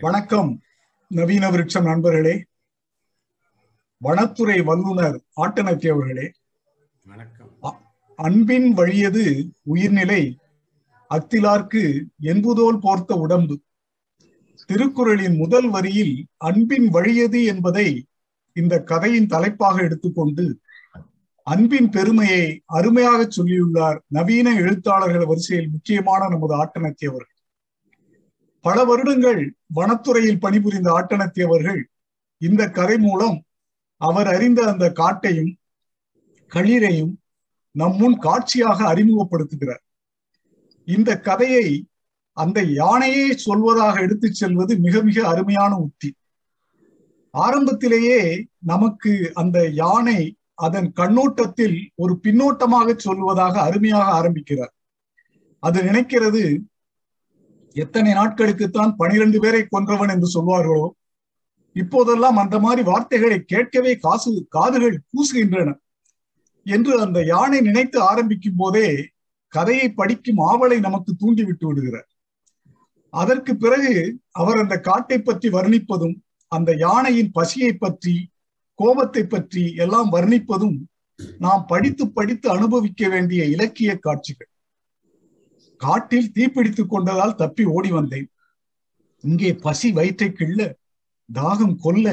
வணக்கம் நவீன விருட்சம் நண்பர்களே. வனத்துறை வல்லுனர் ஆட்டனத்தி அவர்களே. வணக்கம். அன்பின் வழியது உயிர்நிலை அத்திலார்க்கு என்புதோல் போர்த்த உடம்பு. திருக்குறளின் முதல் வரியில் அன்பின் வழியது என்பதை இந்த கதையின் தலைப்பாக எடுத்துக்கொண்டு அன்பின் பெருமையை அருமையாக சொல்லியுள்ளார் நவீன எழுத்தாளர்கள் வரிசையில் முக்கியமான நமது ஆட்டனத்தி அவர்கள். பல வருடங்கள் வனத்துறையில் பணிபுரிந்த ஆட்டனத்தி அவர்கள் இந்த கதை மூலம் அவர் அறிந்த அந்த காட்டையும் களிரையும் நம் முன் காட்சியாக அறிமுகப்படுத்துகிறார். இந்த கதையை அந்த யானையே சொல்வதாக எடுத்துச் செல்வது மிக மிக அருமையான உத்தி. ஆரம்பத்திலேயே நமக்கு அந்த யானை அதன் கண்ணோட்டத்தில் ஒரு பின்னோட்டமாக சொல்வதாக அருமையாக ஆரம்பிக்கிறார். அது நினைக்கிறது எத்தனை நாட்களுக்குத்தான் பனிரெண்டு பேரை கொன்றவன் என்று சொல்வார்களோ இப்போதெல்லாம் அந்த மாதிரி வார்த்தைகளை கேட்கவே காசு காதுகள் கூசுகின்றன. என்று அந்த யானை நினைத்து ஆரம்பிக்கும் போதே கதையை படிக்கும் ஆவலை நமக்கு தூண்டிவிட்டு விடுகிறார். அதற்கு பிறகு அவர் அந்த காட்டை பற்றி வர்ணிப்பதும் அந்த யானையின் பசியை பற்றி கோபத்தை பற்றி எல்லாம் வர்ணிப்பதும் நாம் படித்து படித்து அனுபவிக்க வேண்டிய இலக்கிய காட்சிகள். காட்டில் தீப்பிடித்துக் கொண்டதால் தப்பி ஓடி வந்தேன். இங்கே பசி வயிற்றை கிள்ள தாகம் கொல்ல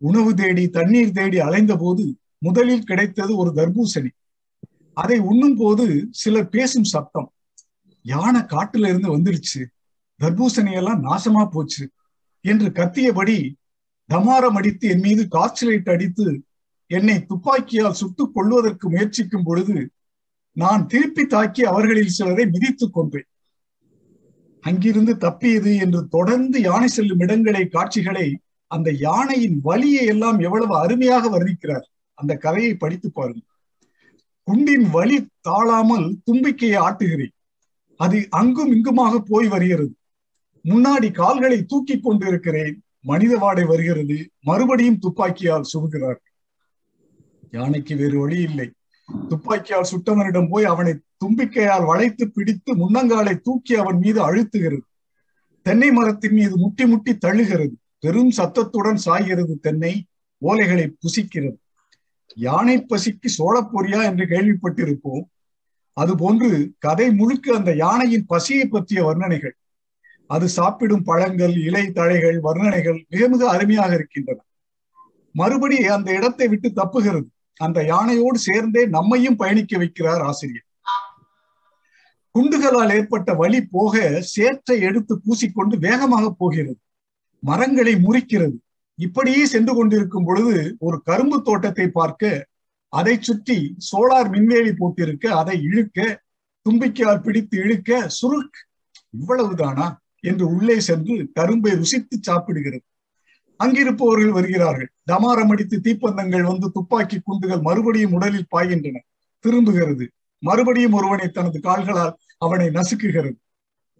உணவு தேடி தண்ணீர் தேடி அலைந்த போது முதலில் கிடைத்தது ஒரு தர்பூசணி. அதை உண்ணும் போது சிலர் பேசும் சத்தம் யானை காட்டுல இருந்து வந்துருச்சு. தர்பூசணி எல்லாம் நாசமா போச்சு என்று கத்தியபடி தமாரம் அடித்து என் மீது காய்ச்சலைட் அடித்து என்னை துப்பாக்கியால் சுட்டுக் கொள்வதற்கு முயற்சிக்கும் பொழுது நான் திருப்பி தாக்கி அவர்களில் சிலரை மிதித்துக் கொன்றேன். அங்கிருந்து தப்பியது என்று தொடர்ந்து யானை செல்லும் இடங்களை காட்சிகளை அந்த யானையின் வலியை எல்லாம் எவ்வளவு அருமையாக வர்ணிக்கிறார். அந்த கதையை படித்து பாருங்கள். குண்டின் வலி தாழாமல் தும்பிக்கையை ஆட்டுகிறேன். அது அங்கும் இங்குமாக போய் வருகிறது. முன்னாடி கால்களை தூக்கி கொண்டிருக்கிறேன். மனித வாடை வருகிறது. மறுபடியும் துப்பாக்கியால் சுடுகிறார் யானைக்கு வேறு வழி இல்லை. துப்பாக்கியால் சுட்டவனிடம் போய் அவனை தும்பிக்கையால் வளைத்து பிடித்து முன்னங்காலை தூக்கி அவன் மீது அழுத்துகிறது. தென்னை மரத்தின் மீது முட்டி முட்டி தள்ளுகிறது பெரும் சத்தத்துடன் சாய்கிறது தென்னை ஓலைகளை புசிக்கிறது. யானை பசிக்கு சோழப்பொரியா என்று கேள்விப்பட்டிருப்போம். அதுபோன்று கதை முழுக்க அந்த யானையின் பசியை பற்றிய வர்ணனைகள். அது சாப்பிடும் பழங்கள் இலை தழைகள் வர்ணனைகள் மிக மிக அருமையாக இருக்கின்றன. மறுபடி அந்த இடத்தை விட்டு தப்புகிறது. அந்த யானையோடு சேர்ந்தே நம்மையும் பயணிக்க வைக்கிறார் ஆசிரியர். குண்டுகளால் ஏற்பட்ட வலி போக சேற்றை எடுத்து பூசிக்கொண்டு வேகமாக போகிறது. மரங்களை முறிக்கிறது. இப்படியே சென்று கொண்டிருக்கும் பொழுது ஒரு கரும்பு தோட்டத்தை பார்க்க அதை சுற்றி சோலார் மின்வேலி போட்டிருக்க அதை இழுக்க தும்பிக்கையால் பிடித்து இழுக்க சுருக் இவ்வளவுதானா? என்று உள்ளே சென்று கரும்பை ருசித்து சாப்பிடுகிறது. அங்கிருப்பவர்கள் வருகிறார்கள். டமாரம் அடித்து தீப்பந்தங்கள் வந்து துப்பாக்கி குண்டுகள் மறுபடியும் உடலில் பாய்கின்றன. திரும்புகிறது. மறுபடியும் ஒருவனை தனது கால்களால் அவனை நசுக்குகிறது.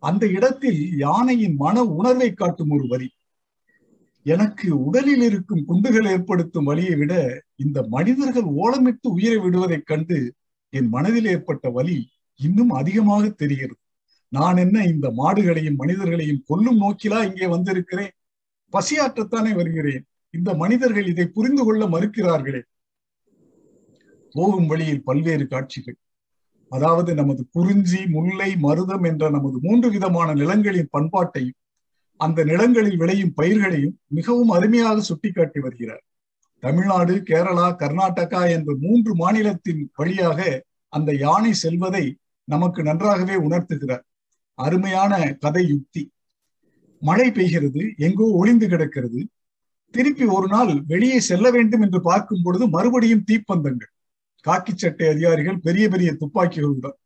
அந்த இடத்தில் யானையின் மன உணர்வை காட்டும் ஒரு வரி எனக்கு உடலில் இருக்கும் குண்டுகள் ஏற்படுத்தும் வலியை விட இந்த மனிதர்கள் ஓலமிட்டு உயிரை விடுவதைக் கண்டு என் மனதில் ஏற்பட்ட வலி இன்னும் அதிகமாக தெரிகிறது. நான் என்ன இந்த மாடுகளையும் மனிதர்களையும் கொல்லும் நோக்கிலா இங்கே வந்திருக்கிறேன்? பசியாற்றத்தானே வருகிறேன். இந்த மனிதர்கள் இதை புரிந்து கொள்ள மறுக்கிறார்களே. போகும் வழியில் பல்வேறு காட்சிகள். அதாவது நமது குறிஞ்சி முல்லை மருதம் என்ற நமது மூன்று விதமான நிலங்களின் பண்பாட்டையும் அந்த நிலங்களில் விளையும் பயிர்களையும் மிகவும் அருமையாக சுட்டிக்காட்டி வருகிறார். தமிழ்நாடு கேரளா கர்நாடகா என்ற மூன்று மாநிலத்தின் வழியாக அந்த யானை செல்வதை நமக்கு நன்றாகவே உணர்த்துகிறார். அருமையான கதை யுக்தி. மழை பெய்கிறது எங்கோ ஒளிந்து கிடக்கிறது. திருப்பி ஒரு நாள் வெளியே செல்ல வேண்டும் என்று பார்க்கும் பொழுது மறுபடியும் தீப்பந்தங்கள். காக்கி சட்டை அதிகாரிகள் பெரிய பெரிய துப்பாக்கிகளுடன்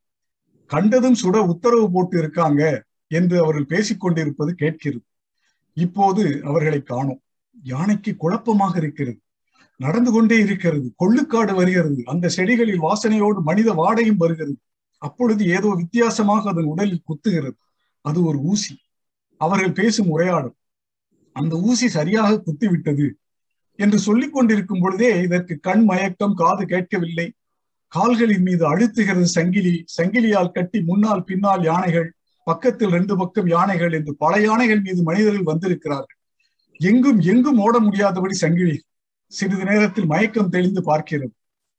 கண்டதும் சுட உத்தரவு போட்டு இருக்காங்க என்று அவர்கள் பேசிக்கொண்டிருப்பது கேட்கிறது. இப்போது அவர்களை காணோம். யானைக்கு குழப்பமாக இருக்கிறது. நடந்து கொண்டே இருக்கிறது. கொள்ளுக்காடு வருகிறது. அந்த செடிகளில் வாசனையோடு மனித வாடையும் வருகிறது. அப்பொழுது ஏதோ வித்தியாசமாக அதன் உடலில் குத்துகிறது. அது ஒரு ஊசி. அவர்கள் பேசும் உரையாடும் அந்த ஊசி சரியாக குத்திவிட்டது என்று சொல்லிக் கொண்டிருக்கும் பொழுதே இதற்கு கண் மயக்கம் காது கேட்கவில்லை. கால்களின் மீது அழுத்துகிறது சங்கிலி. சங்கிலியால் கட்டி முன்னால் பின்னால் யானைகள் பக்கத்தில் ரெண்டு பக்கம் யானைகள் என்று பல யானைகள் மீது மனிதர்கள் வந்திருக்கிறார்கள். எங்கும் எங்கும் ஓட முடியாதபடி சங்கிலி சிறிது நேரத்தில் மயக்கம் தெளிந்து பார்க்கிறது.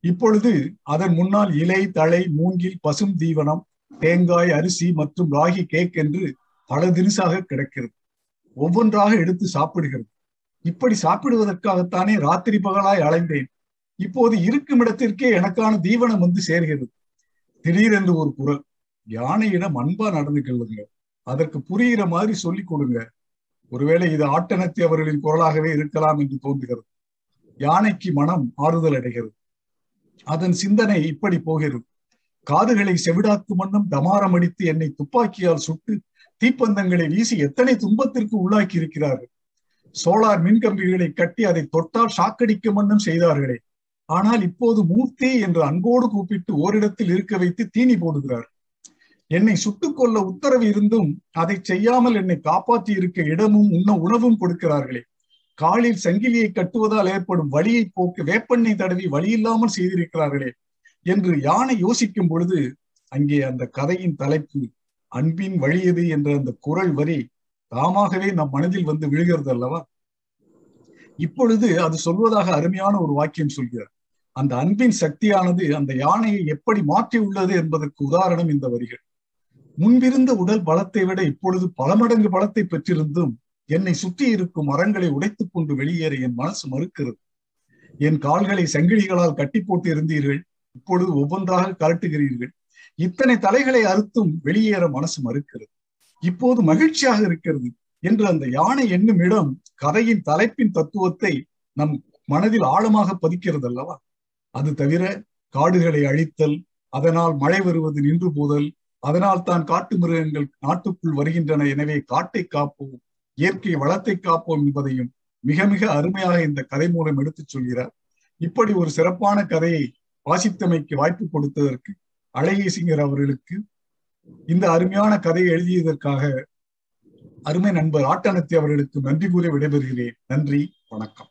இப்பொழுது அதன் முன்னால் இலை தழை மூங்கில் பசும் தீவனம் தேங்காய் அரிசி மற்றும் ராகி கேக் என்று பல திரிசாக கிடக்கிறது. ஒவ்வொன்றாக எடுத்து சாப்பிடுகிறது. இப்படி சாப்பிடுவதற்காகத்தானே ராத்திரி பகலாய் அலைந்தேன். இப்போது இருக்கும் இடத்திற்கே எனக்கான தீவனம் வந்து சேர்கிறது. திடீரென்று ஒரு குரல் யானையிடம் அன்பா நடந்து கொள்ளுங்க அதற்கு புரிகிற மாதிரி சொல்லிக் கொடுங்க. ஒருவேளை இது ஆட்டனத்தி அவர்களின் குரலாகவே இருக்கலாம் என்று தோன்றுகிறது. யானைக்கு மனம் ஆறுதல் அடைகிறது. அதன் சிந்தனை இப்படி போகிறது. காதுகளை செவிடாக்கும் வண்ணம் டமாரம் அடித்து என்னை துப்பாக்கியால் சுட்டு தீப்பந்தங்களை வீசி எத்தனை துன்பத்திற்கு உள்ளாக்கி இருக்கிறார்கள்? சோலார் மின்கம்பிகளை கட்டி அதை தொட்டால் சாக்கடிக்க வண்ணம் செய்தார்களே. ஆனால் இப்போது மூர்த்தி என்று அன்போடு கூப்பிட்டு ஓரிடத்தில் இருக்க வைத்து தீனி போடுகிறார். என்னை சுட்டுக் கொள்ள உத்தரவு இருந்தும் அதை செய்யாமல் என்னை காப்பாற்றி இருக்க இடமும் உண்ண உணவும் கொடுக்கிறார்களே. காலில் சங்கிலியை கட்டுவதால் ஏற்படும் வலியை போக்க வேப்பெண்ணை தடவி வழியில்லாமல் செய்திருக்கிறார்களே. என்று யானை யோசிக்கும் பொழுது அங்கே அந்த கதையின் தலைப்பு அன்பின் வழியது என்ற அந்த குரல் வரி தாமாகவே நம் மனதில் வந்து விழுகிறது அல்லவா? இப்பொழுது அது சொல்வதாக அருமையான ஒரு வாக்கியம் சொல்கிறார். அந்த அன்பின் சக்தியானது அந்த யானையை எப்படி மாற்றி உள்ளது என்பதற்கு உதாரணம் இந்த வரிகள். முன்பிருந்த உடல் பலத்தை விட இப்பொழுது பல மடங்கு பலத்தை பெற்றிருந்தும் என்னை சுற்றி இருக்கும் மரங்களை உடைத்துக் கொண்டு வெளியேற என் மனசு மறுக்கிறது. என் கால்களை சங்கிலிகளால் கட்டி போட்டு இருந்தீர்கள். இப்பொழுது ஒவ்வொன்றாக கலட்டுகிறீர்கள் இத்தனை தலைகளை அறுத்தும் வெளியேற மனசு மறுக்கிறது. இப்போது மகிழ்ச்சியாக இருக்கிறது என்று அந்த யானை என்னும் இடம் கதையின் தலைப்பின் தத்துவத்தை நம் மனதில் ஆழமாக பதிக்கிறது அல்லவா? அது தவிர காடுகளை அழித்தல் அதனால் மழை வருவது நின்று போதல் அதனால் தான் காட்டு மிருகங்கள் நாட்டுக்குள் வருகின்றன எனவே காட்டை காப்போம் இயற்கை வளத்தை காப்போம் என்பதையும் மிக மிக அருமையாக இந்த கதை மூலம் எடுத்துச் சொல்கிறார். இப்படி ஒரு சிறப்பான கதையை வாசித்தமைக்கு வாய்ப்பு கொடுத்ததற்கு அழகிய சிங்கர் அவர்களுக்கு இந்த அருமையான கதையை எழுதியதற்காக அருமை நண்பர் ஆட்டனத்தி அவர்களுக்கு நன்றி கூறி விடைபெறுகிறேன். நன்றி வணக்கம்.